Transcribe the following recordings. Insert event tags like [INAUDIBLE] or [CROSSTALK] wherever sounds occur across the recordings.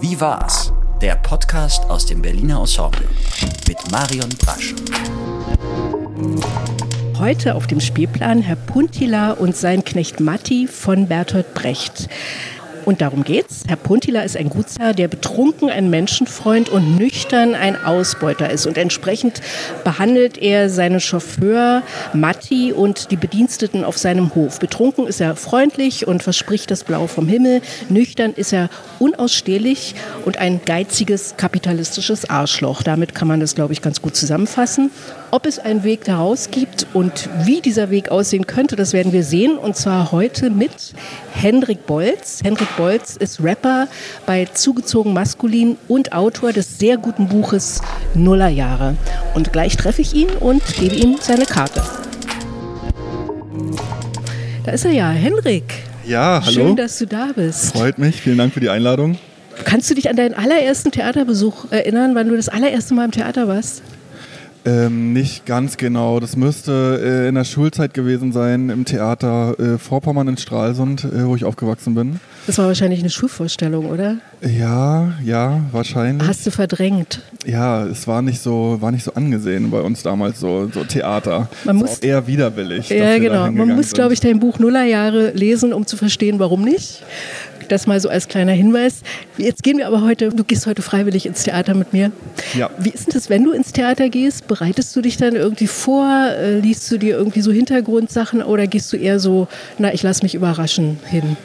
Wie war's? Der Podcast aus dem Berliner Ensemble mit Marion Brasch. Heute auf dem Spielplan Herr Puntila und sein Knecht Matti von Bertolt Brecht. Und darum geht's. Herr Puntila ist ein Gutsherr, der betrunken ein Menschenfreund und nüchtern ein Ausbeuter ist. Und entsprechend behandelt er seinen Chauffeur Matti und die Bediensteten auf seinem Hof. Betrunken ist er freundlich und verspricht das Blau vom Himmel. Nüchtern ist er unausstehlich und ein geiziges kapitalistisches Arschloch. Damit kann man das, glaube ich, ganz gut zusammenfassen. Ob es einen Weg daraus gibt und wie dieser Weg aussehen könnte, das werden wir sehen. Und zwar heute mit Hendrik Bolz. Hendrik Bolz ist Rapper bei Zugezogen Maskulin und Autor des sehr guten Buches Nullerjahre. Und gleich treffe ich ihn und gebe ihm seine Karte. Da ist er ja, Hendrik. Ja, hallo. Schön, dass du da bist. Freut mich. Vielen Dank für die Einladung. Kannst du dich an deinen allerersten Theaterbesuch erinnern, wann du das allererste Mal im Theater warst? Ähm, nicht ganz genau. Das müsste äh, in der Schulzeit gewesen sein, im Theater äh, Vorpommern in Stralsund, äh, wo ich aufgewachsen bin. Das war wahrscheinlich eine Schulvorstellung, oder? Ja, ja, wahrscheinlich. Hast du verdrängt? Ja, es war nicht so, war nicht so angesehen bei uns damals, so, so Theater. Man Es war muss- eher widerwillig. Ja, genau. Man muss, glaube ich, dein Buch Nullerjahre lesen, um zu verstehen, warum nicht. Das mal so als kleiner Hinweis. Jetzt gehen wir aber heute, du gehst heute freiwillig ins Theater mit mir. Ja. Wie ist denn das, wenn du ins Theater gehst? Bereitest du dich dann irgendwie vor? Äh, Liest du dir irgendwie so Hintergrundsachen oder gehst du eher so, na, ich lass mich überraschen hin?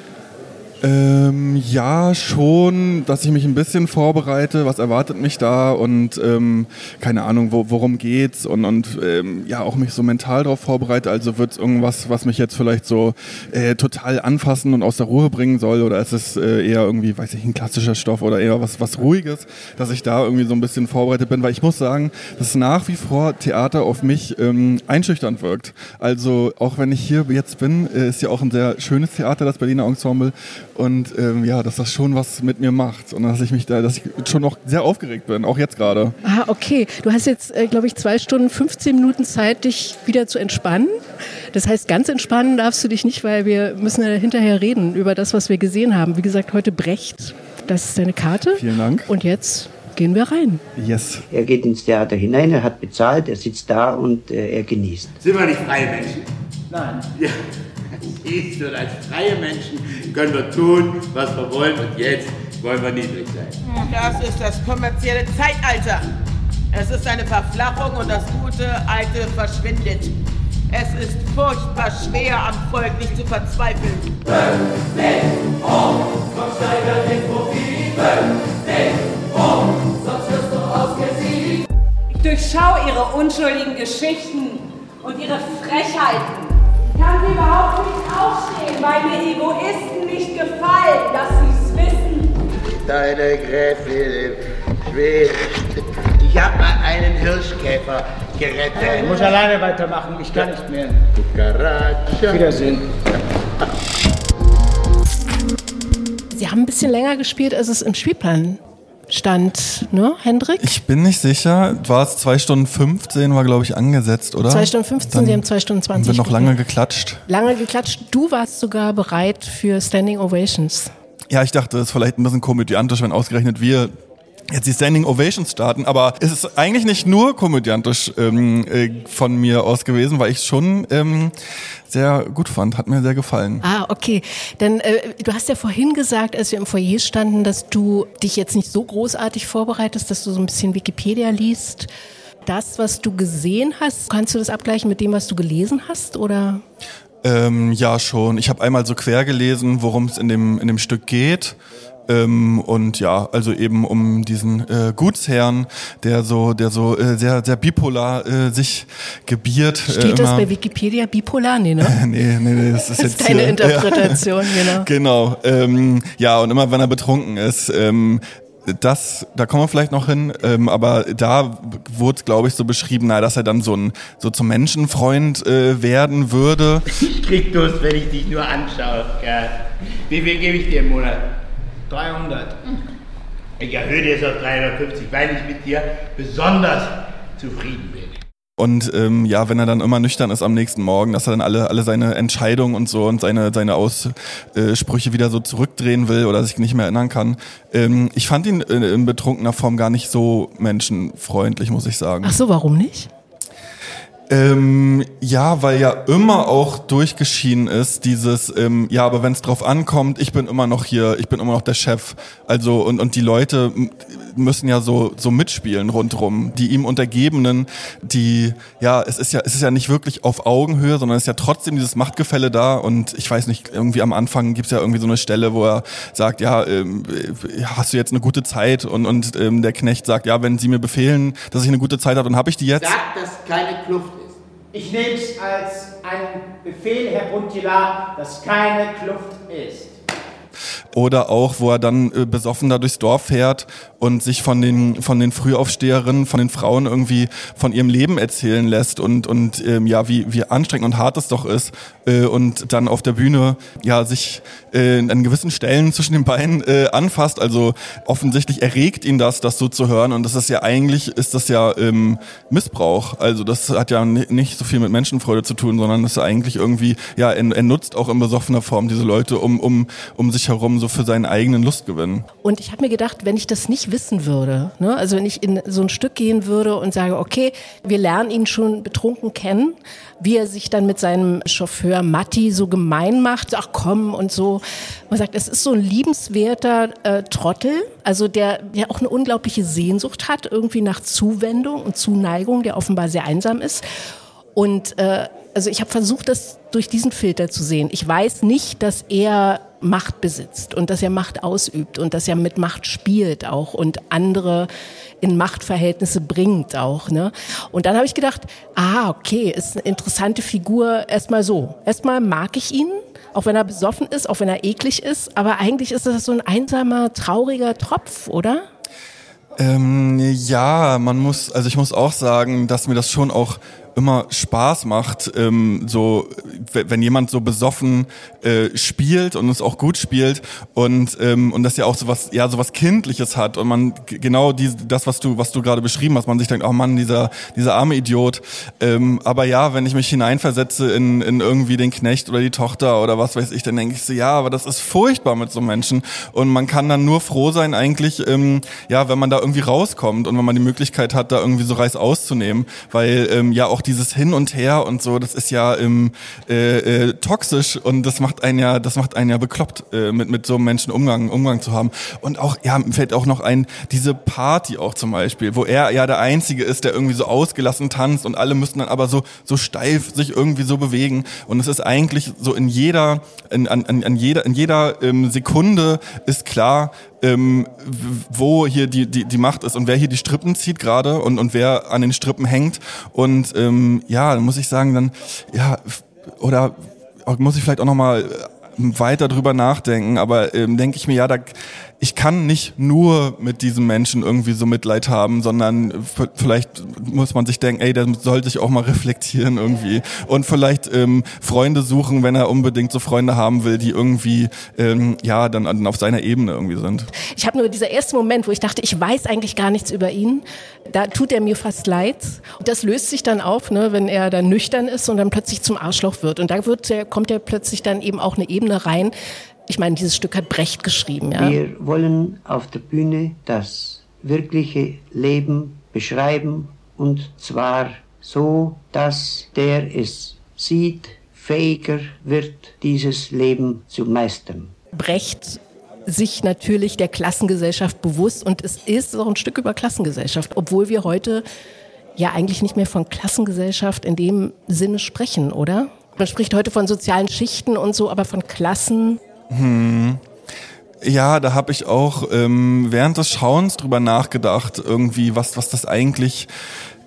Ähm, ja, schon, dass ich mich ein bisschen vorbereite, was erwartet mich da? Und ähm, keine Ahnung, wo, worum geht's? Und, und ähm, ja, auch mich so mental darauf vorbereite. Also wird es irgendwas, was mich jetzt vielleicht so äh, total anfassen und aus der Ruhe bringen soll? Oder ist es äh, eher irgendwie, weiß ich, ein klassischer Stoff oder eher was, was Ruhiges, dass ich da irgendwie so ein bisschen vorbereitet bin, weil ich muss sagen, dass nach wie vor Theater auf mich ähm, einschüchternd wirkt. Also auch wenn ich hier jetzt bin, äh, ist ja auch ein sehr schönes Theater, das Berliner Ensemble und ähm, ja, dass das schon was mit mir macht und dass ich mich da, dass ich schon noch sehr aufgeregt bin, auch jetzt gerade. Ah, okay. Du hast jetzt, äh, glaube ich, zwei Stunden, 15 Minuten Zeit, dich wieder zu entspannen. Das heißt, ganz entspannen darfst du dich nicht, weil wir müssen ja hinterher reden über das, was wir gesehen haben. Wie gesagt, heute Brecht. Das ist deine Karte. Vielen Dank. Und jetzt gehen wir rein. Yes. Er geht ins Theater hinein, er hat bezahlt, er sitzt da und äh, er genießt. Sind wir nicht freie Menschen? Nein. Ja, siehst du, als freie Menschen können wir tun, was wir wollen und jetzt wollen wir niedrig sein. Das ist das kommerzielle Zeitalter. Es ist eine Verflachung und das gute Alte verschwindet. Es ist furchtbar schwer, am Volk nicht zu verzweifeln. Ich durchschaue ihre unschuldigen Geschichten und ihre Frechheiten. Ich kann sie überhaupt nicht aufstehen, weil mir Egoisten nicht gefallen, dass sie es wissen. Deine Gräfin schwer. Ich habe mal einen Hirschkäfer gerettet. Ich muss alleine weitermachen, ich kann nicht mehr. Cucaracha. Wiedersehen. Sie haben ein bisschen länger gespielt, als es im Spielplan stand, ne, Hendrik? Ich bin nicht sicher, war es 2 Stunden 15, war glaube ich angesetzt, oder? 2 Stunden 15, Dann Sie haben 2 Stunden 20. Haben wir noch lange geklatscht. Lange geklatscht. Du warst sogar bereit für Standing Ovations. Ja, ich dachte, es ist vielleicht ein bisschen komödiantisch, wenn ausgerechnet wir jetzt die Standing Ovations starten, aber es ist eigentlich nicht nur komödiantisch ähm, äh, von mir aus gewesen, weil ich es schon ähm, sehr gut fand, hat mir sehr gefallen. Ah, okay. Dann, äh, du hast ja vorhin gesagt, als wir im Foyer standen, dass du dich jetzt nicht so großartig vorbereitest, dass du so ein bisschen Wikipedia liest. Das, was du gesehen hast, kannst du das abgleichen mit dem, was du gelesen hast, oder? Ähm, ja, schon. Ich habe einmal so quer gelesen, worum es in dem, in dem Stück geht. Ähm, und ja, also eben um diesen äh, Gutsherrn, der so, der so äh, sehr, sehr bipolar äh, sich gebiert. Steht äh, das immer- bei Wikipedia bipolar? Nee, ne? [LAUGHS] Nee, nee, nee, das ist Das jetzt ist deine hier, Interpretation, genau. [LAUGHS] Genau, ähm, ja, und immer wenn er betrunken ist, ähm, das, da kommen wir vielleicht noch hin, ähm, aber da wurde, glaube ich, so beschrieben, na, dass er dann so ein so zum Menschenfreund äh, werden würde. Ich krieg Durst, wenn ich dich nur anschaue. Gell? Wie viel gebe ich dir im Monat? 300. Ich erhöhe dir es auf 350, weil ich mit dir besonders zufrieden bin. Und ähm, ja, wenn er dann immer nüchtern ist am nächsten Morgen, dass er dann alle, alle seine Entscheidungen und so und seine, seine Aussprüche wieder so zurückdrehen will oder sich nicht mehr erinnern kann. Ähm, ich fand ihn in betrunkener Form gar nicht so menschenfreundlich, muss ich sagen. Ach so, warum nicht? Ähm, ja, weil ja immer auch durchgeschieden ist, dieses, ähm, ja, aber wenn es drauf ankommt, ich bin immer noch hier, ich bin immer noch der Chef. Also, und, und die Leute müssen ja so, so mitspielen rundrum. Die ihm Untergebenen, die, ja, es ist ja, es ist ja nicht wirklich auf Augenhöhe, sondern es ist ja trotzdem dieses Machtgefälle da. Und ich weiß nicht, irgendwie am Anfang gibt's ja irgendwie so eine Stelle, wo er sagt, ja, ähm, hast du jetzt eine gute Zeit? Und, und ähm, der Knecht sagt, ja, wenn sie mir befehlen, dass ich eine gute Zeit habe, dann habe ich die jetzt. Sag, dass keine Kluft. Ich nehme es als einen Befehl, Herr Buntila, dass keine Kluft ist. Oder auch, wo er dann äh, besoffen da durchs Dorf fährt und sich von den, von den Frühaufsteherinnen, von den Frauen irgendwie von ihrem Leben erzählen lässt und, und ähm, ja, wie, wie anstrengend und hart es doch ist. Äh, und dann auf der Bühne ja sich äh, an gewissen Stellen zwischen den Beinen äh, anfasst. Also offensichtlich erregt ihn das, das so zu hören. Und das ist ja eigentlich, ist das ja ähm, Missbrauch. Also das hat ja nicht so viel mit Menschenfreude zu tun, sondern ist eigentlich irgendwie, ja, er, er nutzt auch in besoffener Form diese Leute, um, um, um sich herum so für seinen eigenen Lustgewinn. Und ich habe mir gedacht, wenn ich das nicht wissen würde, ne, also wenn ich in so ein Stück gehen würde und sage, okay, wir lernen ihn schon betrunken kennen, wie er sich dann mit seinem Chauffeur Matti so gemein macht, ach komm und so. Man sagt, es ist so ein liebenswerter äh, Trottel, also der, der auch eine unglaubliche Sehnsucht hat, irgendwie nach Zuwendung und Zuneigung, der offenbar sehr einsam ist. Und äh, also ich habe versucht, das durch diesen Filter zu sehen. Ich weiß nicht, dass er Macht besitzt und dass er Macht ausübt und dass er mit Macht spielt auch und andere in Machtverhältnisse bringt auch. Ne? Und dann habe ich gedacht, ah, okay, ist eine interessante Figur erstmal so. Erstmal mag ich ihn, auch wenn er besoffen ist, auch wenn er eklig ist, aber eigentlich ist das so ein einsamer, trauriger Tropf, oder? Ähm, ja, man muss, also ich muss auch sagen, dass mir das schon auch immer Spaß macht, ähm, so wenn jemand so besoffen äh, spielt und es auch gut spielt und ähm, und das ja auch so was ja so was kindliches hat und man genau die, das was du was du gerade beschrieben hast, man sich denkt, oh Mann, dieser dieser arme Idiot. Ähm, aber ja, wenn ich mich hineinversetze in in irgendwie den Knecht oder die Tochter oder was weiß ich, dann denke ich so, ja, aber das ist furchtbar mit so Menschen und man kann dann nur froh sein eigentlich, ähm, ja, wenn man da irgendwie rauskommt und wenn man die Möglichkeit hat, da irgendwie so Reis auszunehmen, weil ähm, ja auch dieses Hin und Her und so, das ist ja ähm, äh, äh, toxisch und das macht einen ja, das macht einen ja bekloppt, äh, mit mit so einem Menschen Umgang Umgang zu haben. Und auch ja, fällt auch noch ein diese Party auch zum Beispiel, wo er ja der einzige ist, der irgendwie so ausgelassen tanzt und alle müssen dann aber so so steif sich irgendwie so bewegen. Und es ist eigentlich so in jeder in, an, an jeder in jeder ähm, Sekunde ist klar, ähm, wo hier die, die, die Macht ist und wer hier die Strippen zieht gerade und, und wer an den Strippen hängt. Und ähm, ja, muss ich sagen, dann, ja, oder muss ich vielleicht auch nochmal weiter drüber nachdenken, aber ähm, denke ich mir, ja, da ich kann nicht nur mit diesem Menschen irgendwie so Mitleid haben, sondern vielleicht muss man sich denken, ey, der soll sich auch mal [LAUGHS] reflektieren irgendwie und vielleicht ähm, Freunde suchen, wenn er unbedingt so Freunde haben will, die irgendwie ähm, ja dann auf seiner Ebene irgendwie sind. Ich habe nur dieser erste Moment, wo ich dachte, ich weiß eigentlich gar nichts über ihn. Da tut er mir fast leid. Das löst sich dann auf, ne, wenn er dann nüchtern ist und dann plötzlich zum Arschloch wird. Und da wird kommt er plötzlich dann eben auch eine Ebene rein, ich meine, dieses Stück hat Brecht geschrieben. Ja? Wir wollen auf der Bühne das wirkliche Leben beschreiben und zwar so, dass der es sieht, fähiger wird, dieses Leben zu meistern. Brecht sich natürlich der Klassengesellschaft bewusst und es ist auch ein Stück über Klassengesellschaft, obwohl wir heute ja eigentlich nicht mehr von Klassengesellschaft in dem Sinne sprechen, oder? Man spricht heute von sozialen Schichten und so, aber von Klassen hm. Ja, da habe ich auch ähm, während des Schauens drüber nachgedacht, irgendwie, was, was das eigentlich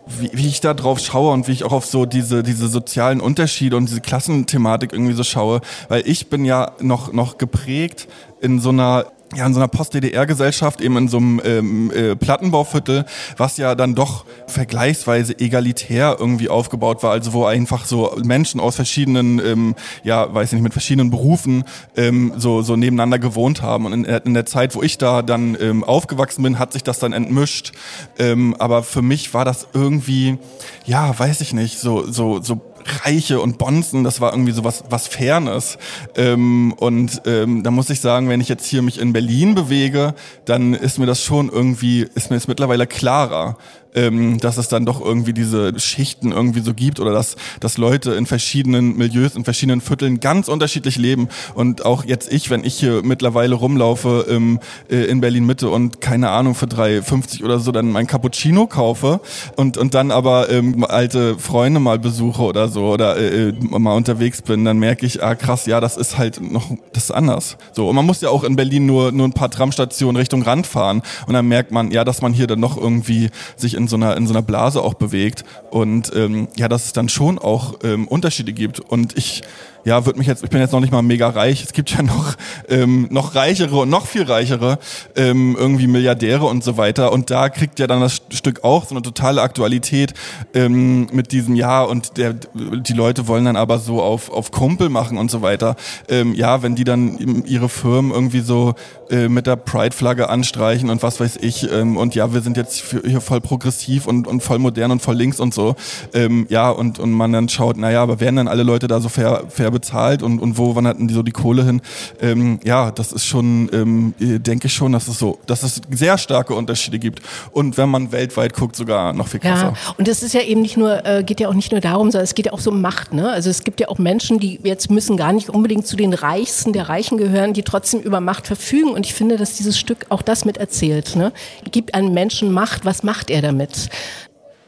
wie, wie ich da drauf schaue und wie ich auch auf so diese, diese sozialen Unterschiede und diese Klassenthematik irgendwie so schaue, weil ich bin ja noch, noch geprägt in so einer ja, in so einer Post-DDR-Gesellschaft, eben in so einem ähm, äh, Plattenbauviertel, was ja dann doch vergleichsweise egalitär irgendwie aufgebaut war, also wo einfach so Menschen aus verschiedenen, ähm, ja, weiß nicht, mit verschiedenen Berufen ähm, so, so nebeneinander gewohnt haben. Und in, in der Zeit, wo ich da dann ähm, aufgewachsen bin, hat sich das dann entmischt. Ähm, aber für mich war das irgendwie, ja, weiß ich nicht, so, so, so Reiche und Bonzen, das war irgendwie so was, was Fernes. Ähm, und ähm, da muss ich sagen, wenn ich jetzt hier mich in Berlin bewege, dann ist mir das schon irgendwie, ist mir es mittlerweile klarer, ähm, dass es dann doch irgendwie diese Schichten irgendwie so gibt oder dass, dass Leute in verschiedenen Milieus, in verschiedenen Vierteln ganz unterschiedlich leben. Und auch jetzt ich, wenn ich hier mittlerweile rumlaufe ähm, äh, in Berlin Mitte und keine Ahnung für 3,50 oder so dann mein Cappuccino kaufe und, und dann aber ähm, alte Freunde mal besuche oder so oder äh, äh, mal unterwegs bin, dann merke ich, ah krass, ja, das ist halt noch, das ist anders. So, und man muss ja auch in Berlin nur, nur ein paar Tramstationen Richtung Rand fahren und dann merkt man, ja, dass man hier dann noch irgendwie sich in so einer, in so einer Blase auch bewegt und ähm, ja, dass es dann schon auch ähm, Unterschiede gibt. Und ich ja, wird mich jetzt, ich bin jetzt noch nicht mal mega reich. Es gibt ja noch ähm, noch reichere und noch viel reichere ähm, irgendwie Milliardäre und so weiter. Und da kriegt ja dann das Stück auch so eine totale Aktualität ähm, mit diesem Jahr und der die Leute wollen dann aber so auf auf Kumpel machen und so weiter. Ähm, ja, wenn die dann ihre Firmen irgendwie so äh, mit der Pride-Flagge anstreichen und was weiß ich ähm, und ja, wir sind jetzt hier voll progressiv und und voll modern und voll links und so. Ähm, ja und und man dann schaut, naja, aber werden dann alle Leute da so fair fair bezahlt und, und wo wandert denn die so die Kohle hin? Ähm, ja, das ist schon, ähm, denke ich schon, dass es so, dass es sehr starke Unterschiede gibt. Und wenn man weltweit guckt, sogar noch viel krasser. Ja, und es ist ja eben nicht nur, äh, geht ja auch nicht nur darum, sondern es geht ja auch so um Macht. Ne? Also es gibt ja auch Menschen, die jetzt müssen gar nicht unbedingt zu den Reichsten der Reichen gehören, die trotzdem über Macht verfügen. Und ich finde, dass dieses Stück auch das mit erzählt. Ne? Gibt einem Menschen Macht, was macht er damit?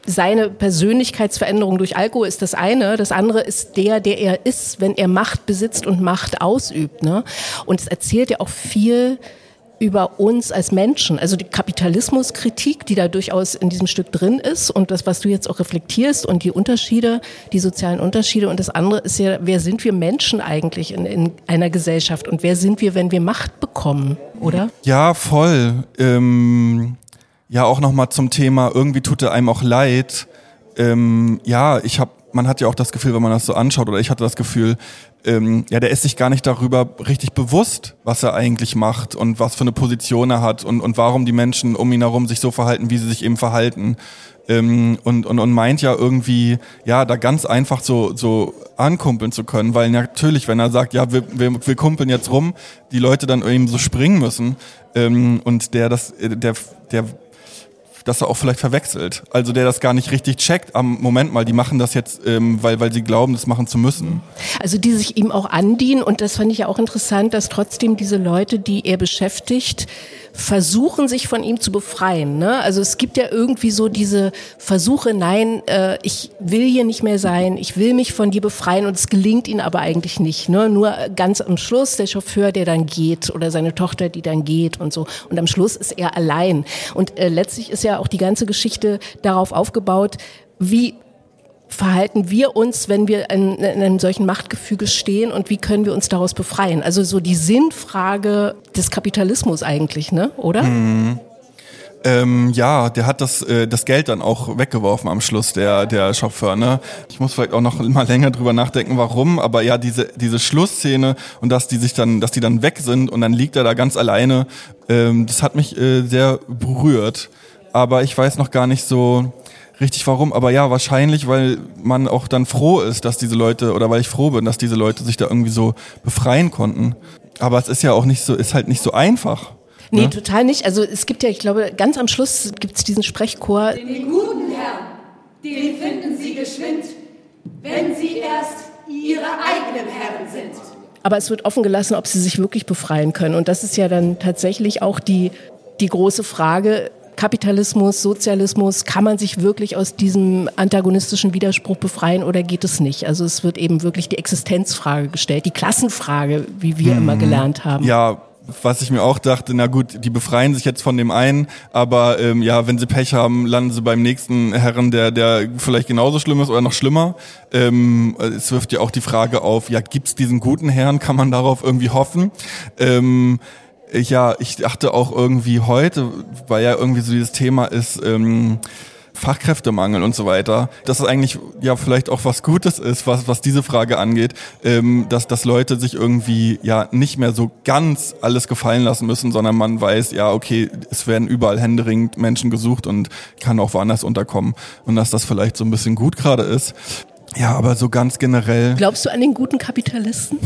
Seine Persönlichkeitsveränderung durch Alkohol ist das eine. Das andere ist der, der er ist, wenn er Macht besitzt und Macht ausübt. Ne? Und es erzählt ja auch viel über uns als Menschen, also die Kapitalismuskritik, die da durchaus in diesem Stück drin ist und das, was du jetzt auch reflektierst und die Unterschiede, die sozialen Unterschiede und das andere ist ja, wer sind wir Menschen eigentlich in, in einer Gesellschaft und wer sind wir, wenn wir Macht bekommen, oder? Ja, voll. Ähm ja, auch nochmal zum Thema, irgendwie tut er einem auch leid. Ähm, ja, ich habe, man hat ja auch das Gefühl, wenn man das so anschaut, oder ich hatte das Gefühl, ähm, ja, der ist sich gar nicht darüber richtig bewusst, was er eigentlich macht und was für eine Position er hat und, und warum die Menschen um ihn herum sich so verhalten, wie sie sich eben verhalten. Ähm, und, und, und meint ja irgendwie, ja, da ganz einfach so, so ankumpeln zu können, weil natürlich, wenn er sagt, ja, wir, wir, wir kumpeln jetzt rum, die Leute dann eben so springen müssen ähm, und der das, der, der dass er auch vielleicht verwechselt. Also der das gar nicht richtig checkt. Am Moment mal, die machen das jetzt, ähm, weil, weil sie glauben, das machen zu müssen. Also die sich ihm auch andienen und das fand ich ja auch interessant, dass trotzdem diese Leute, die er beschäftigt, versuchen, sich von ihm zu befreien. Ne? Also es gibt ja irgendwie so diese Versuche, nein, äh, ich will hier nicht mehr sein, ich will mich von dir befreien und es gelingt ihnen aber eigentlich nicht. Ne? Nur ganz am Schluss der Chauffeur, der dann geht oder seine Tochter, die dann geht und so. Und am Schluss ist er allein. Und äh, letztlich ist ja auch die ganze Geschichte darauf aufgebaut, wie verhalten wir uns, wenn wir in, in, einem solchen Machtgefüge stehen und wie können wir uns daraus befreien? Also so die Sinnfrage des Kapitalismus eigentlich, ne? Oder? Mhm. Ähm, ja, der hat das, äh, das Geld dann auch weggeworfen am Schluss, der, der Chauffeur. Ne? Ich muss vielleicht auch noch mal länger drüber nachdenken, warum, aber ja, diese, diese Schlussszene und dass die sich dann, dass die dann weg sind und dann liegt er da ganz alleine, ähm, das hat mich äh, sehr berührt. Aber ich weiß noch gar nicht so, richtig warum, aber ja, wahrscheinlich, weil man auch dann froh ist, dass diese Leute, oder weil ich froh bin, dass diese Leute sich da irgendwie so befreien konnten. Aber es ist ja auch nicht so, ist halt nicht so einfach. Nee, ne? total nicht. Also es gibt ja, ich glaube, ganz am Schluss gibt es diesen Sprechchor. Den guten Herrn, den finden Sie geschwind, wenn Sie erst Ihre eigenen Herren sind. Aber es wird offen gelassen, ob sie sich wirklich befreien können. Und das ist ja dann tatsächlich auch die, die große Frage, Kapitalismus, Sozialismus, kann man sich wirklich aus diesem antagonistischen Widerspruch befreien oder geht es nicht? Also es wird eben wirklich die Existenzfrage gestellt, die Klassenfrage, wie wir hm. immer gelernt haben. Ja, was ich mir auch dachte, na gut, die befreien sich jetzt von dem einen, aber ähm, ja, wenn sie Pech haben, landen sie beim nächsten Herren, der, der vielleicht genauso schlimm ist oder noch schlimmer. Ähm, es wirft ja auch die Frage auf, ja, gibt's diesen guten Herrn, kann man darauf irgendwie hoffen? Ähm, Ja, ich dachte auch irgendwie heute, weil ja irgendwie so dieses Thema ist, ähm, Fachkräftemangel und so weiter, dass es eigentlich ja vielleicht auch was Gutes ist, was, was diese Frage angeht, ähm, dass, dass Leute sich irgendwie ja nicht mehr so ganz alles gefallen lassen müssen, sondern man weiß, ja, okay, es werden überall händeringend Menschen gesucht und kann auch woanders unterkommen. Und dass das vielleicht so ein bisschen gut gerade ist. Ja, aber so ganz generell. Glaubst du an den guten Kapitalisten?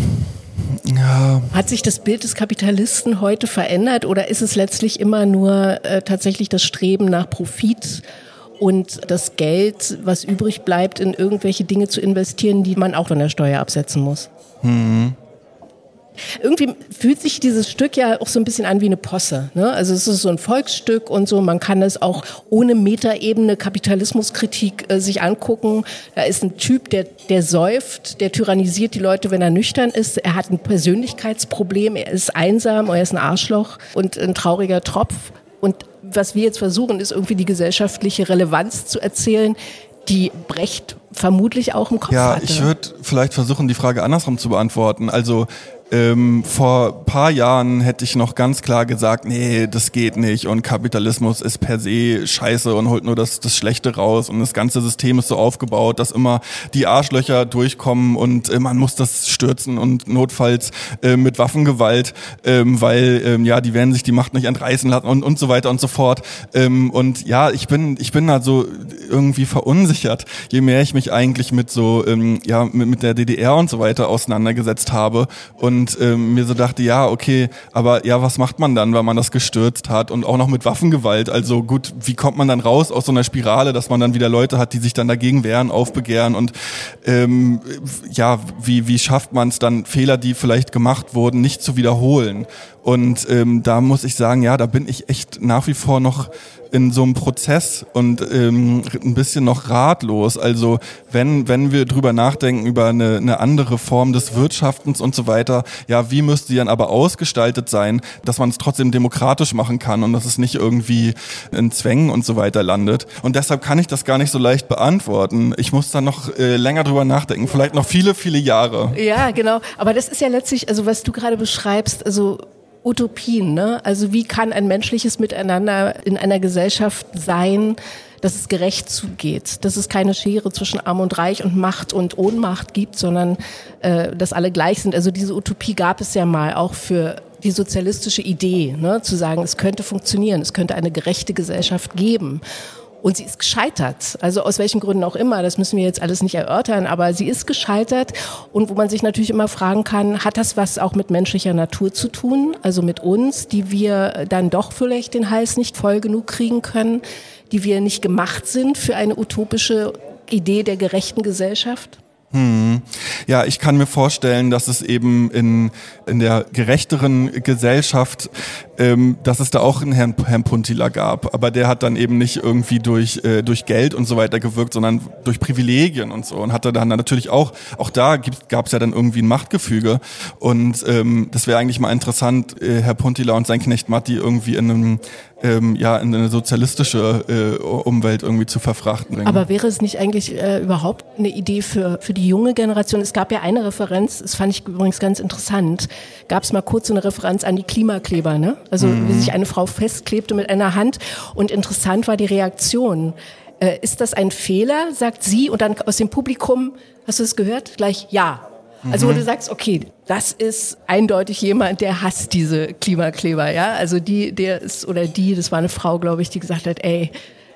Ja. Hat sich das Bild des Kapitalisten heute verändert oder ist es letztlich immer nur äh, tatsächlich das Streben nach Profit und das Geld, was übrig bleibt, in irgendwelche Dinge zu investieren, die man auch von der Steuer absetzen muss. Mhm. Irgendwie fühlt sich dieses Stück ja auch so ein bisschen an wie eine Posse. Ne? Also es ist so ein Volksstück und so. Man kann es auch ohne Metaebene Kapitalismuskritik äh, sich angucken. Da ist ein Typ, der, der säuft, der tyrannisiert die Leute, wenn er nüchtern ist. Er hat ein Persönlichkeitsproblem, er ist einsam, er ist ein Arschloch und ein trauriger Tropf. Und was wir jetzt versuchen, ist irgendwie die gesellschaftliche Relevanz zu erzählen, die Brecht vermutlich auch im Kopf ja, hatte. Ja, ich würde vielleicht versuchen, die Frage andersrum zu beantworten. Also ähm, vor paar Jahren hätte ich noch ganz klar gesagt, nee, das geht nicht und Kapitalismus ist per se scheiße und holt nur das, das Schlechte raus und das ganze System ist so aufgebaut, dass immer die Arschlöcher durchkommen und äh, man muss das stürzen und notfalls äh, mit Waffengewalt, ähm, weil ähm, ja, die werden sich die Macht nicht entreißen lassen und, und so weiter und so fort. Ähm, und ja, ich bin, ich bin also irgendwie verunsichert, je mehr ich mich eigentlich mit so, ähm, ja, mit, mit der DDR und so weiter auseinandergesetzt habe und und ähm, mir so dachte, ja, okay, aber ja, was macht man dann, wenn man das gestürzt hat und auch noch mit Waffengewalt? Also gut, wie kommt man dann raus aus so einer Spirale, dass man dann wieder Leute hat, die sich dann dagegen wehren, aufbegehren und ähm, ja, wie, wie schafft man es dann, Fehler, die vielleicht gemacht wurden, nicht zu wiederholen? Und ähm, da muss ich sagen, ja, da bin ich echt nach wie vor noch in so einem Prozess und ähm, ein bisschen noch ratlos. Also wenn, wenn wir drüber nachdenken über eine, eine andere Form des Wirtschaftens und so weiter, ja, wie müsste die dann aber ausgestaltet sein, dass man es trotzdem demokratisch machen kann und dass es nicht irgendwie in Zwängen und so weiter landet. Und deshalb kann ich das gar nicht so leicht beantworten. Ich muss da noch äh, länger drüber nachdenken, vielleicht noch viele, viele Jahre. Ja, genau. Aber das ist ja letztlich, also was du gerade beschreibst, also Utopien. Ne? Also wie kann ein menschliches Miteinander in einer Gesellschaft sein, dass es gerecht zugeht, dass es keine Schere zwischen Arm und Reich und Macht und Ohnmacht gibt, sondern äh, dass alle gleich sind. Also diese Utopie gab es ja mal auch für die sozialistische Idee, ne? zu sagen, es könnte funktionieren, es könnte eine gerechte Gesellschaft geben. Und sie ist gescheitert. Also aus welchen Gründen auch immer, das müssen wir jetzt alles nicht erörtern, aber sie ist gescheitert. Und wo man sich natürlich immer fragen kann, hat das was auch mit menschlicher Natur zu tun? Also mit uns, die wir dann doch vielleicht den Hals nicht voll genug kriegen können, die wir nicht gemacht sind für eine utopische Idee der gerechten Gesellschaft? Hm. Ja, ich kann mir vorstellen, dass es eben in, in der gerechteren Gesellschaft, ähm, dass es da auch einen Herrn, Herrn Puntila gab. Aber der hat dann eben nicht irgendwie durch, äh, durch Geld und so weiter gewirkt, sondern durch Privilegien und so. Und hatte dann natürlich auch, auch da gab es ja dann irgendwie ein Machtgefüge. Und ähm, das wäre eigentlich mal interessant, äh, Herr Puntila und sein Knecht Matti irgendwie in einem ähm, ja in eine sozialistische äh, Umwelt irgendwie zu verfrachten. Aber wäre es nicht eigentlich äh, überhaupt eine Idee für, für die junge Generation? Es gab ja eine Referenz, das fand ich übrigens ganz interessant, gab es mal kurz so eine Referenz an die Klimakleber, ne? Also mhm. wie sich eine Frau festklebte mit einer Hand und interessant war die Reaktion. Äh, ist das ein Fehler, sagt sie und dann aus dem Publikum, hast du es gehört? Gleich ja. Also wo mhm. du sagst, okay, das ist eindeutig jemand, der hasst diese Klimakleber, ja. Also die, der ist oder die, das war eine Frau, glaube ich, die gesagt hat, ey,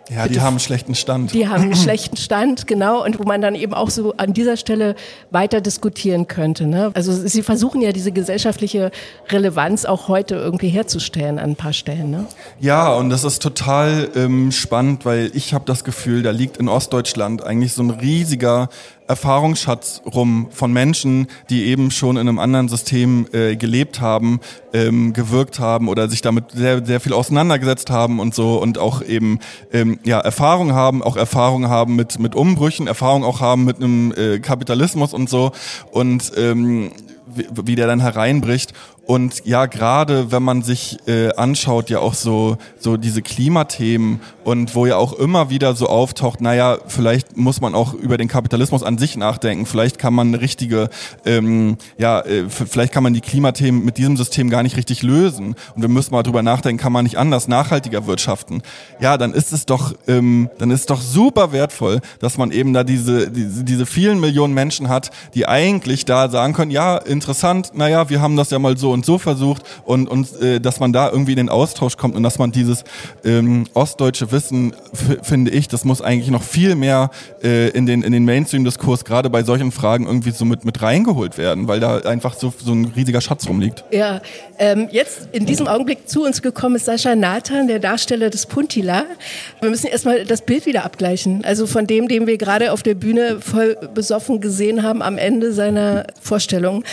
ja, die haben einen schlechten Stand. Die haben einen [CLEARS THROAT] schlechten Stand, genau. Und wo man dann eben auch so an dieser Stelle weiter diskutieren könnte. Ne? Also sie versuchen ja diese gesellschaftliche Relevanz auch heute irgendwie herzustellen an ein paar Stellen. Ne? Ja, und das ist total ähm, spannend, weil ich habe das Gefühl, da liegt in Ostdeutschland eigentlich so ein riesiger Erfahrungsschatz rum von Menschen, die eben schon in einem anderen System äh, gelebt haben, ähm, gewirkt haben oder sich damit sehr, sehr viel auseinandergesetzt haben und so und auch eben ähm, ja, Erfahrung haben, auch Erfahrung haben mit, mit Umbrüchen, Erfahrung auch haben mit einem äh, Kapitalismus und so. Und ähm, wie, wie der dann hereinbricht Und ja, gerade wenn man sich äh, anschaut, ja auch so, so diese Klimathemen und wo ja auch immer wieder so auftaucht, naja, vielleicht muss man auch über den Kapitalismus an sich nachdenken, vielleicht kann man eine richtige, ähm, ja, äh, vielleicht kann man die Klimathemen mit diesem System gar nicht richtig lösen und wir müssen mal drüber nachdenken, kann man nicht anders nachhaltiger wirtschaften. Ja, dann ist es doch, ähm, dann ist es doch super wertvoll, dass man eben da diese, diese, diese vielen Millionen Menschen hat, die eigentlich da sagen können, ja, interessant, naja, wir haben das ja mal so und so versucht und, und äh, dass man da irgendwie in den Austausch kommt und dass man dieses ähm, ostdeutsche Wissen, finde ich, das muss eigentlich noch viel mehr äh, in den, in den Mainstream-Diskurs gerade bei solchen Fragen irgendwie so mit, mit reingeholt werden, weil da einfach so, so ein riesiger Schatz rumliegt. Ja, ähm, jetzt in diesem Augenblick zu uns gekommen ist Sascha Nathan, der Darsteller des Puntila. Wir müssen erstmal das Bild wieder abgleichen. Also von dem, den wir gerade auf der Bühne voll besoffen gesehen haben am Ende seiner Vorstellung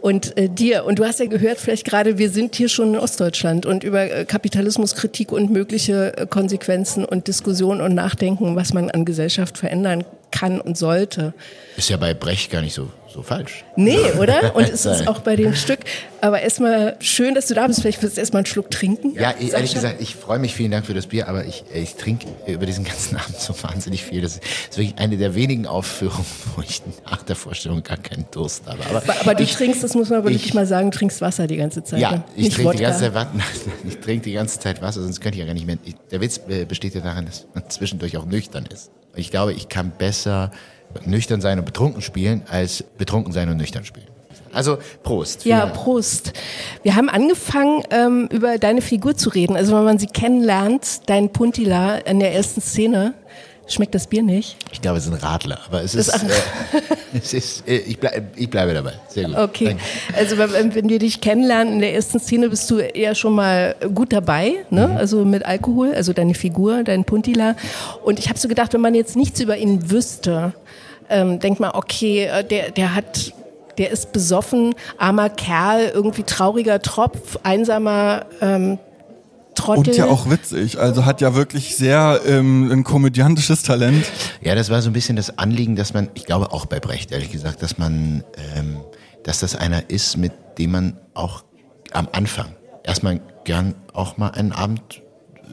und äh, dir. Und du hast ja gehört, vielleicht gerade, wir sind hier schon in Ostdeutschland und über äh, Kapitalismuskritik und mögliche äh, Konsequenzen und Diskussionen und Nachdenken, was man an Gesellschaft verändern kann und sollte. Ist ja bei Brecht gar nicht so so falsch. Nee, oder? Und es [LAUGHS] ist auch bei dem Stück. Aber erstmal schön, dass du da bist. Vielleicht willst du erstmal einen Schluck trinken. Ja, ich, ehrlich gesagt, ich freue mich. Vielen Dank für das Bier. Aber ich, ich trinke über diesen ganzen [LAUGHS] Abend so wahnsinnig viel. Das ist wirklich eine der wenigen Aufführungen, [LAUGHS] wo ich nach der Vorstellung gar keinen Durst habe. Aber, aber, aber du ich, trinkst, das muss man wirklich ich, mal sagen, du trinkst Wasser die ganze Zeit. Ja, ich trinke die ganze Zeit Wasser. Ich trinke die ganze Zeit Wasser, sonst könnte ich ja gar nicht mehr. Der Witz besteht ja darin, dass man zwischendurch auch nüchtern ist. Ich glaube, ich kann besser nüchtern sein und betrunken spielen, als betrunken sein und nüchtern spielen. Also Prost. Ja, Prost. Wir haben angefangen, ähm, über deine Figur zu reden. Also wenn man sie kennenlernt, dein Puntila in der ersten Szene, Schmeckt das Bier nicht? Ich glaube, es ist ein Radler, aber es ist, äh, es ist äh, ich, bleib, ich bleibe dabei. Sehr gut. Okay. Danke. Also wenn, wenn wir dich kennenlernen in der ersten Szene, bist du eher schon mal gut dabei, ne? Mhm. Also mit Alkohol, also deine Figur, dein Puntila. Und ich habe so gedacht, wenn man jetzt nichts über ihn wüsste, ähm, denkt man, okay, äh, der, der hat der ist besoffen, armer Kerl, irgendwie trauriger Tropf, einsamer ähm, Trottel. Und ja auch witzig, also hat ja wirklich sehr ähm, ein komödiantisches Talent. Ja, das war so ein bisschen das Anliegen, dass man, ich glaube auch bei Brecht, ehrlich gesagt, dass man, ähm, dass das einer ist, mit dem man auch am Anfang erstmal gern auch mal einen Abend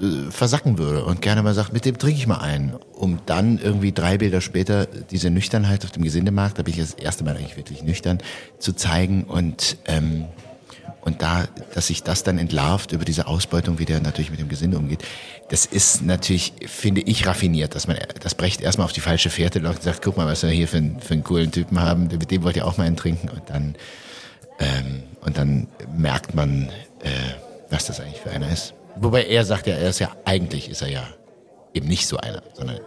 äh, versacken würde und gerne mal sagt, mit dem trinke ich mal einen, um dann irgendwie drei Bilder später diese Nüchternheit auf dem Gesindemarkt, da bin ich das erste Mal eigentlich wirklich nüchtern, zu zeigen und ähm, und da, dass sich das dann entlarvt über diese Ausbeutung, wie der natürlich mit dem Gesinde umgeht, das ist natürlich, finde ich, raffiniert, dass man das Brecht erstmal auf die falsche Fährte läuft und sagt, guck mal, was wir hier für, einen, für einen coolen Typen haben, mit dem wollt ihr auch mal einen trinken und dann, ähm, und dann merkt man, äh, was das eigentlich für einer ist. Wobei er sagt ja, er ist ja, eigentlich ist er ja eben nicht so einer, sondern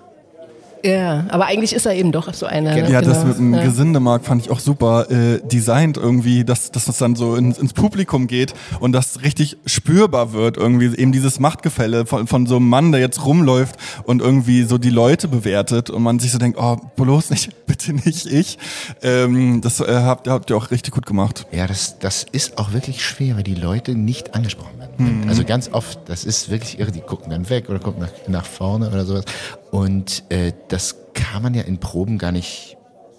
ja, aber eigentlich ist er eben doch so einer. Ne? Ja, genau. das mit dem ja. Gesindemarkt fand ich auch super äh, designt irgendwie, dass, dass das dann so ins, ins Publikum geht und das richtig spürbar wird irgendwie, eben dieses Machtgefälle von, von so einem Mann, der jetzt rumläuft und irgendwie so die Leute bewertet und man sich so denkt, oh, bloß nicht, [LAUGHS] bitte nicht ich. Ähm, das äh, habt, habt ihr auch richtig gut gemacht. Ja, das, das ist auch wirklich schwer, weil die Leute nicht angesprochen werden. Mhm. Also ganz oft, das ist wirklich irre, die gucken dann weg oder gucken nach, nach vorne oder sowas. Und äh, das kann man ja in Proben gar nicht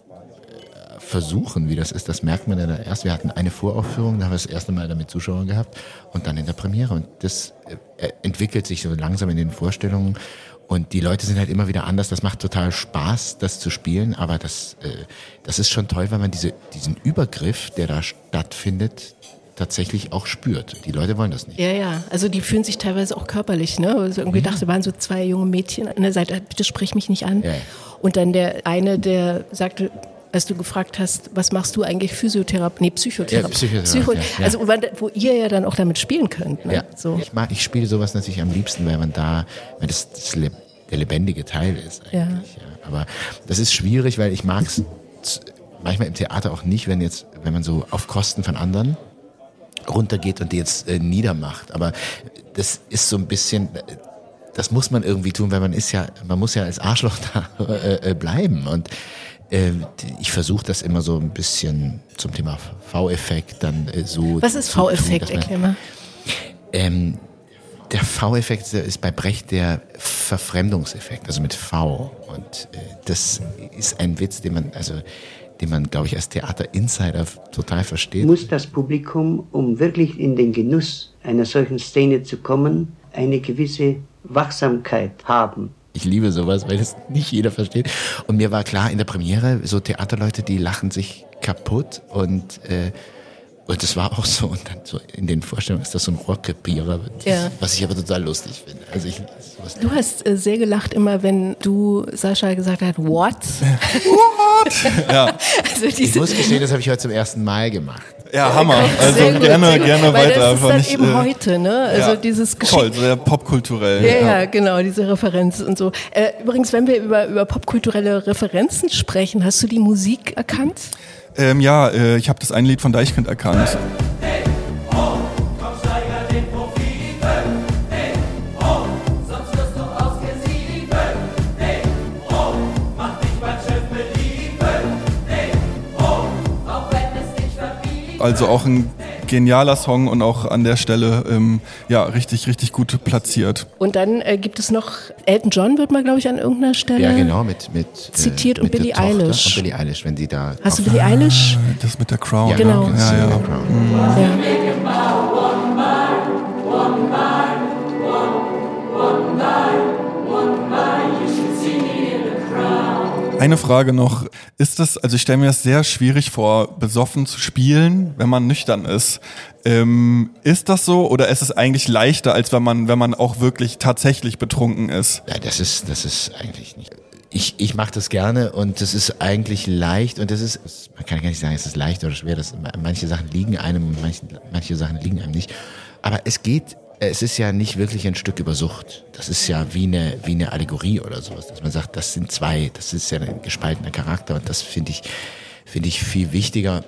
äh, versuchen, wie das ist. Das merkt man ja da erst. Wir hatten eine Voraufführung, da haben wir das erste Mal damit Zuschauer gehabt und dann in der Premiere. Und das äh, entwickelt sich so langsam in den Vorstellungen. Und die Leute sind halt immer wieder anders. Das macht total Spaß, das zu spielen. Aber das, äh, das ist schon toll, weil man diese, diesen Übergriff, der da stattfindet, tatsächlich auch spürt. Die Leute wollen das nicht. Ja, ja. Also die fühlen sich teilweise auch körperlich. Ne? Also irgendwie mhm. dachte, waren so zwei junge Mädchen an der Seite, bitte sprich mich nicht an. Ja. Und dann der eine, der sagte, als du gefragt hast, was machst du eigentlich Physiotherapie? Nee, Psychotherapie. Ja, Psychotherapie. Psycho ja. Also wo ihr ja dann auch damit spielen könnt. Ne? Ja. So. Ich mag, ich spiele sowas natürlich am liebsten, weil man da, weil das, das der lebendige Teil ist eigentlich. Ja. ja. Aber das ist schwierig, weil ich mag es manchmal im Theater auch nicht, wenn jetzt, wenn man so auf Kosten von anderen runtergeht und die jetzt äh, niedermacht. Aber das ist so ein bisschen, das muss man irgendwie tun, weil man ist ja, man muss ja als Arschloch [LAUGHS] da äh, äh, bleiben. Und äh, ich versuche das immer so ein bisschen zum Thema V-Effekt dann äh, so. Was ist V-Effekt, erklär mal. Ähm, der V-Effekt ist bei Brecht der Verfremdungseffekt, also mit V. Und äh, das ist ein Witz, den man, also den man, glaube ich, als Theater-Insider total versteht. Muss das Publikum, um wirklich in den Genuss einer solchen Szene zu kommen, eine gewisse Wachsamkeit haben. Ich liebe sowas, weil das nicht jeder versteht. Und mir war klar in der Premiere, so Theaterleute, die lachen sich kaputt und äh, und das war auch so. Und dann so in den Vorstellungen ist das so ein Rohrkrepierer, Ja. was ich aber total lustig finde. Also ich, sowas Du hast äh, sehr gelacht immer, wenn du Sascha gesagt hast, [LAUGHS] what? Ja, [LAUGHS] Also ich muss gestehen, das habe ich heute zum ersten Mal gemacht. ja Hammer. Also Sehr gerne, gut. gerne Weil weiter. Das ist einfach dann nicht, eben äh, heute, ne? Also ja, dieses Voll, Geschick. sehr popkulturell. Ja, ja, genau, diese Referenz und so. Äh, übrigens, wenn wir über, über popkulturelle Referenzen sprechen, hast du die Musik erkannt? Ähm, ja, äh, ich habe das eine Lied von Deichkind erkannt. Also auch ein genialer Song und auch an der Stelle ähm, ja richtig, richtig gut platziert. Und dann äh, gibt es noch, Elton John wird mal, glaube ich, an irgendeiner Stelle. Ja, genau, mit, mit, Zitiert und mit der Billie Eilish. Und Billie Eilish, wenn sie da. Hast du Billie Eilish? Das mit der Crown. Ja, Genau. Ja, ja. Crown. Ja. Eine Frage noch. Ist das, also ich stelle mir das sehr schwierig vor, besoffen zu spielen, wenn man nüchtern ist. Ähm, ist das so oder ist es eigentlich leichter, als wenn man, wenn man auch wirklich tatsächlich betrunken ist? Ja, das ist, das ist eigentlich nicht. Ich, ich mache das gerne und das ist eigentlich leicht und das ist, man kann gar nicht sagen, es ist leicht oder schwer. Das, manche Sachen liegen einem und manche, manche Sachen liegen einem nicht. Aber es geht, es ist ja nicht wirklich ein Stück über Sucht. Das ist ja wie eine, wie eine Allegorie oder sowas, dass man sagt, das sind zwei, das ist ja ein gespaltener Charakter und das finde ich, finde ich viel wichtiger,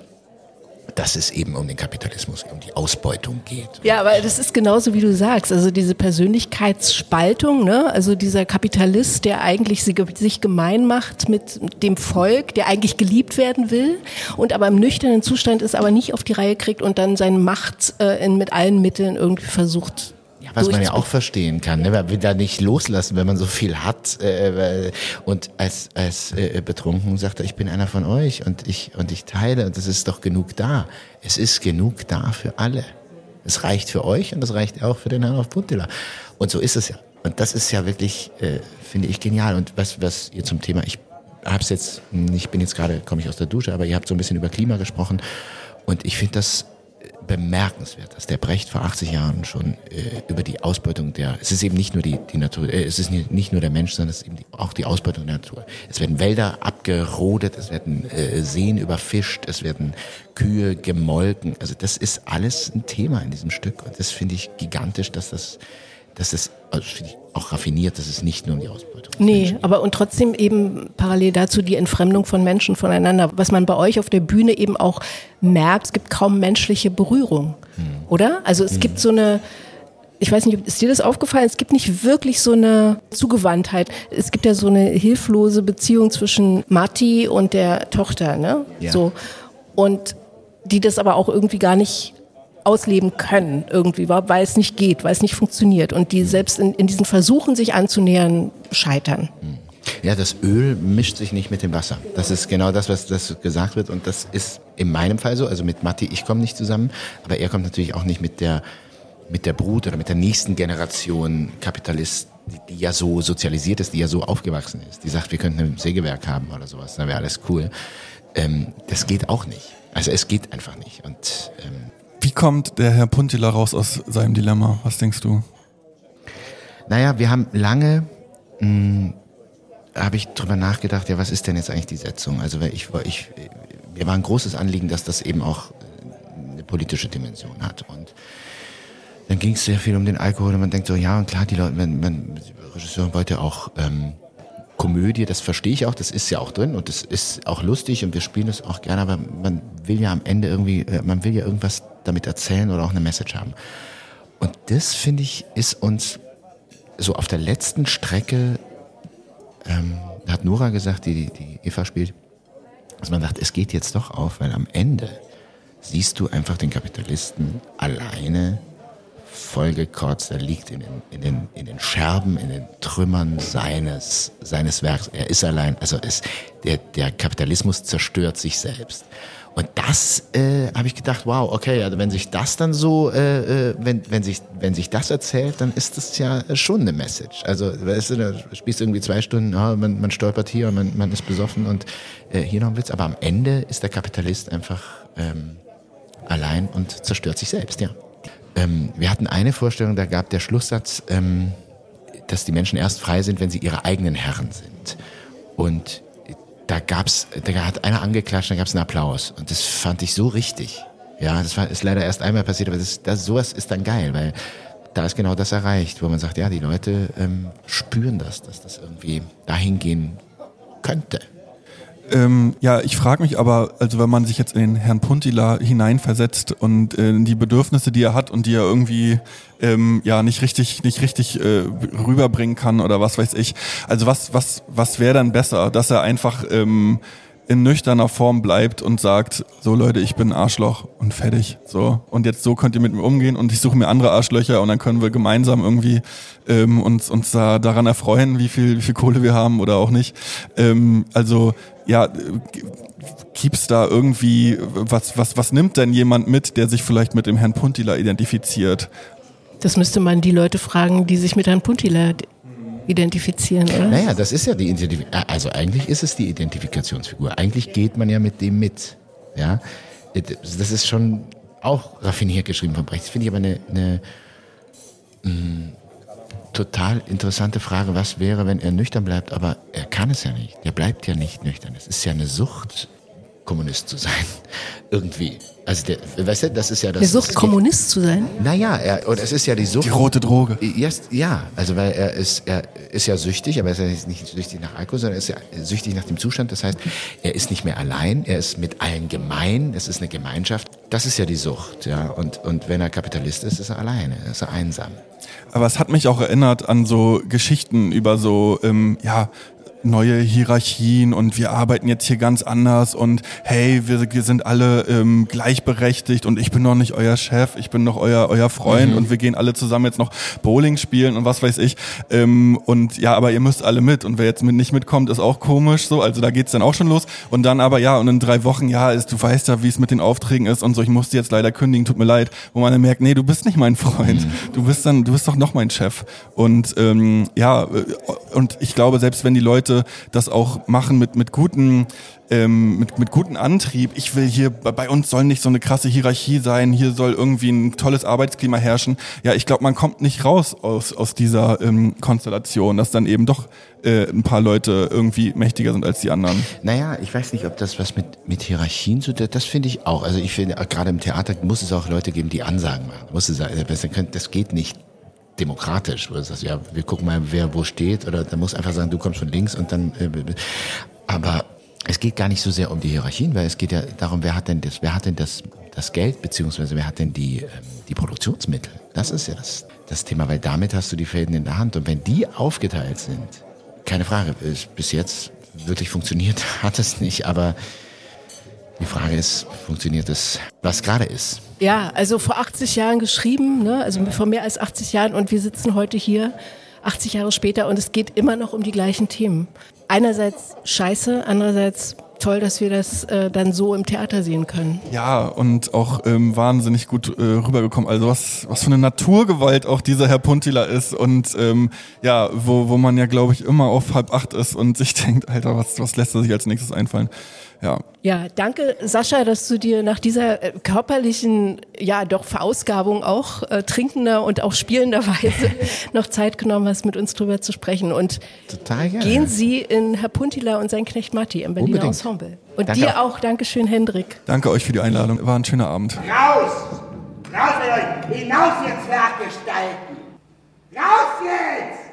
dass es eben um den Kapitalismus, um die Ausbeutung geht. Ja, aber das ist genauso wie du sagst. Also diese Persönlichkeitsspaltung, ne? also dieser Kapitalist, der eigentlich sich gemein macht mit dem Volk, der eigentlich geliebt werden will und aber im nüchternen Zustand ist, aber nicht auf die Reihe kriegt und dann seine Macht äh, in, mit allen Mitteln irgendwie versucht. Was man ja auch verstehen kann, ne? man will da nicht loslassen, wenn man so viel hat. Äh, und als, als äh, betrunken sagt er, ich bin einer von euch und ich, und ich teile und es ist doch genug da. Es ist genug da für alle. Es reicht für euch und es reicht auch für den Herrn auf Puntilla. Und so ist es ja. Und das ist ja wirklich, äh, finde ich, genial. Und was, was ihr zum Thema, ich hab's jetzt, ich bin jetzt gerade, komme ich aus der Dusche, aber ihr habt so ein bisschen über Klima gesprochen. Und ich finde das bemerkenswert, dass der Brecht vor 80 Jahren schon äh, über die Ausbeutung der, es ist eben nicht nur die, die Natur, äh, es ist nicht, nicht nur der Mensch, sondern es ist eben die, auch die Ausbeutung der Natur. Es werden Wälder abgerodet, es werden äh, Seen überfischt, es werden Kühe gemolken. Also das ist alles ein Thema in diesem Stück und das finde ich gigantisch, dass das, dass das, also finde ich auch raffiniert, dass es nicht nur um die Ausbeutung Nee, Menschen aber und trotzdem eben parallel dazu die Entfremdung von Menschen voneinander, was man bei euch auf der Bühne eben auch merkt, es gibt kaum menschliche Berührung, oder? Also es gibt so eine, ich weiß nicht, ist dir das aufgefallen? Es gibt nicht wirklich so eine Zugewandtheit. Es gibt ja so eine hilflose Beziehung zwischen Matti und der Tochter, ne? Ja. So. Und die das aber auch irgendwie gar nicht ausleben können, irgendwie, weil es nicht geht, weil es nicht funktioniert. Und die selbst in, in diesen Versuchen, sich anzunähern, scheitern. Ja, das Öl mischt sich nicht mit dem Wasser. Das ist genau das, was das gesagt wird. Und das ist in meinem Fall so. Also mit Matti, ich komme nicht zusammen, aber er kommt natürlich auch nicht mit der, mit der Brut oder mit der nächsten Generation Kapitalist, die, die ja so sozialisiert ist, die ja so aufgewachsen ist. Die sagt, wir könnten ein Sägewerk haben oder sowas, dann wäre alles cool. Ähm, das geht auch nicht. Also es geht einfach nicht. Und ähm, Wie kommt der Herr Puntila raus aus seinem Dilemma? Was denkst du? Naja, wir haben lange, mh, habe ich drüber nachgedacht, ja, was ist denn jetzt eigentlich die Setzung? Also ich, ich, mir war ein großes Anliegen, dass das eben auch äh, eine politische Dimension hat. Und dann ging es sehr viel um den Alkohol und man denkt so, ja, und klar, die Leute, man, man, Regisseur wollte auch ähm, Komödie, das verstehe ich auch, das ist ja auch drin und das ist auch lustig und wir spielen das auch gerne, aber man will ja am Ende irgendwie, äh, man will ja irgendwas damit erzählen oder auch eine Message haben. Und das, finde ich, ist uns so auf der letzten Strecke, ähm, hat Nora gesagt, die, die Eva spielt, dass man sagt, es geht jetzt doch auf, weil am Ende siehst du einfach den Kapitalisten alleine vollgekotzt, er liegt in den, in, den, in den Scherben, in den Trümmern seines, seines Werks. Er ist allein, also ist, der, der Kapitalismus zerstört sich selbst. Und das äh, habe ich gedacht, wow, okay, also wenn sich das dann so, äh, äh, wenn, wenn, sich, wenn sich das erzählt, dann ist das ja schon eine Message. Also, weißt du, da spielst irgendwie zwei Stunden, oh, man, man stolpert hier, man, man ist besoffen und äh, hier noch ein Witz. Aber am Ende ist der Kapitalist einfach ähm, allein und zerstört sich selbst, ja. Ähm, wir hatten eine Vorstellung, da gab der Schlusssatz, ähm, dass die Menschen erst frei sind, wenn sie ihre eigenen Herren sind. Und da gab's, da hat einer angeklatscht, da gab's einen Applaus. Und das fand ich so richtig. Ja, das war, ist leider erst einmal passiert, aber das, das, sowas ist dann geil, weil da ist genau das erreicht, wo man sagt, ja, die Leute ähm, spüren das, dass das irgendwie dahin gehen könnte. Ähm, ja, ich frage mich aber, also wenn man sich jetzt in den Herrn Puntila hineinversetzt und äh, die Bedürfnisse, die er hat und die er irgendwie ähm, ja nicht richtig nicht richtig äh, rüberbringen kann oder was weiß ich. Also was was was wäre dann besser, dass er einfach ähm, in nüchterner Form bleibt und sagt, so Leute, ich bin ein Arschloch und fertig. So. Und jetzt so könnt ihr mit mir umgehen und ich suche mir andere Arschlöcher und dann können wir gemeinsam irgendwie ähm, uns, uns da daran erfreuen, wie viel, wie viel Kohle wir haben oder auch nicht. Ähm, also ja, gibt's da irgendwie, was, was, was nimmt denn jemand mit, der sich vielleicht mit dem Herrn Puntila identifiziert? Das müsste man die Leute fragen, die sich mit Herrn Puntila identifizieren, oder? Naja, das ist ja die Identifikation. Also eigentlich ist es die Identifikationsfigur. Eigentlich geht man ja mit dem mit. Ja, das ist schon auch raffiniert geschrieben von Brecht. Das finde ich aber eine, eine mm, total interessante Frage. Was wäre, wenn er nüchtern bleibt? Aber er kann es ja nicht. Er bleibt ja nicht nüchtern. Es ist ja eine Sucht Kommunist zu sein. [LAUGHS] Irgendwie. Also der, weißt du, das ist ja das. Der Sucht, Kommunist zu sein? Naja, er, und es ist ja die Sucht. Die rote Droge. Yes, ja, also weil er ist, er ist ja süchtig, aber er ist ja nicht süchtig nach Alkohol, sondern er ist ja süchtig nach dem Zustand. Das heißt, er ist nicht mehr allein, er ist mit allen gemein, es ist eine Gemeinschaft. Das ist ja die Sucht, ja. Und, und wenn er Kapitalist ist, ist er alleine, ist er einsam. Aber es hat mich auch erinnert an so Geschichten über so, ähm, ja, neue Hierarchien und wir arbeiten jetzt hier ganz anders und hey, wir, wir sind alle ähm, gleichberechtigt und ich bin noch nicht euer Chef, ich bin noch euer, euer Freund mhm. und wir gehen alle zusammen jetzt noch Bowling spielen und was weiß ich. Ähm, und ja, aber ihr müsst alle mit und wer jetzt mit nicht mitkommt, ist auch komisch so. Also da geht's dann auch schon los. Und dann aber ja, und in drei Wochen, ja, ist, du weißt ja, wie es mit den Aufträgen ist und so, ich musste jetzt leider kündigen, tut mir leid, wo man dann merkt, nee, du bist nicht mein Freund. Mhm. Du bist dann, du bist doch noch mein Chef. Und ähm, ja, äh, und ich glaube, selbst wenn die Leute Leute das auch machen mit, mit guten ähm, mit, mit guten Antrieb. Ich will hier, bei uns soll nicht so eine krasse Hierarchie sein, hier soll irgendwie ein tolles Arbeitsklima herrschen. Ja, ich glaube, man kommt nicht raus aus, aus dieser ähm, Konstellation, dass dann eben doch äh, ein paar Leute irgendwie mächtiger sind als die anderen. Naja, ich weiß nicht, ob das was mit, mit Hierarchien zu tun das finde ich auch. Also ich finde, gerade im Theater muss es auch Leute geben, die Ansagen machen. Muss es, das geht nicht demokratisch. Wo du sagst, ja, wir gucken mal, wer wo steht. Oder da muss einfach sagen, du kommst von links und dann. Äh, aber es geht gar nicht so sehr um die Hierarchien, weil es geht ja darum, wer hat denn das, wer hat denn das, das Geld, beziehungsweise wer hat denn die, ähm, die Produktionsmittel? Das ist ja das, das Thema, weil damit hast du die Fäden in der Hand. Und wenn die aufgeteilt sind, keine Frage, bis jetzt wirklich funktioniert [LAUGHS] hat es nicht, aber die Frage ist, funktioniert es, was gerade ist? Ja, also vor 80 Jahren geschrieben, ne? also vor mehr als 80 Jahren und wir sitzen heute hier, 80 Jahre später und es geht immer noch um die gleichen Themen. Einerseits scheiße, andererseits toll, dass wir das äh, dann so im Theater sehen können. Ja, und auch ähm, wahnsinnig gut äh, rübergekommen. Also was, was für eine Naturgewalt auch dieser Herr Puntila ist und ähm, ja, wo, wo man ja, glaube ich, immer auf halb acht ist und sich [LAUGHS] denkt, Alter, was, was lässt er sich als nächstes einfallen? Ja. Ja, danke Sascha, dass du dir nach dieser äh, körperlichen, ja doch Verausgabung auch äh, trinkender und auch spielender [LAUGHS] Weise noch Zeit genommen hast, mit uns drüber zu sprechen. Und Total gerne. gehen Sie in Herr Puntila und sein Knecht Matti im Berliner Unbedingt. Ensemble. Und danke dir auch. Dankeschön, Hendrik. Danke euch für die Einladung. War ein schöner Abend. Raus! Raus mit euch! Hinaus, ihr Zwerggestalten! Raus jetzt!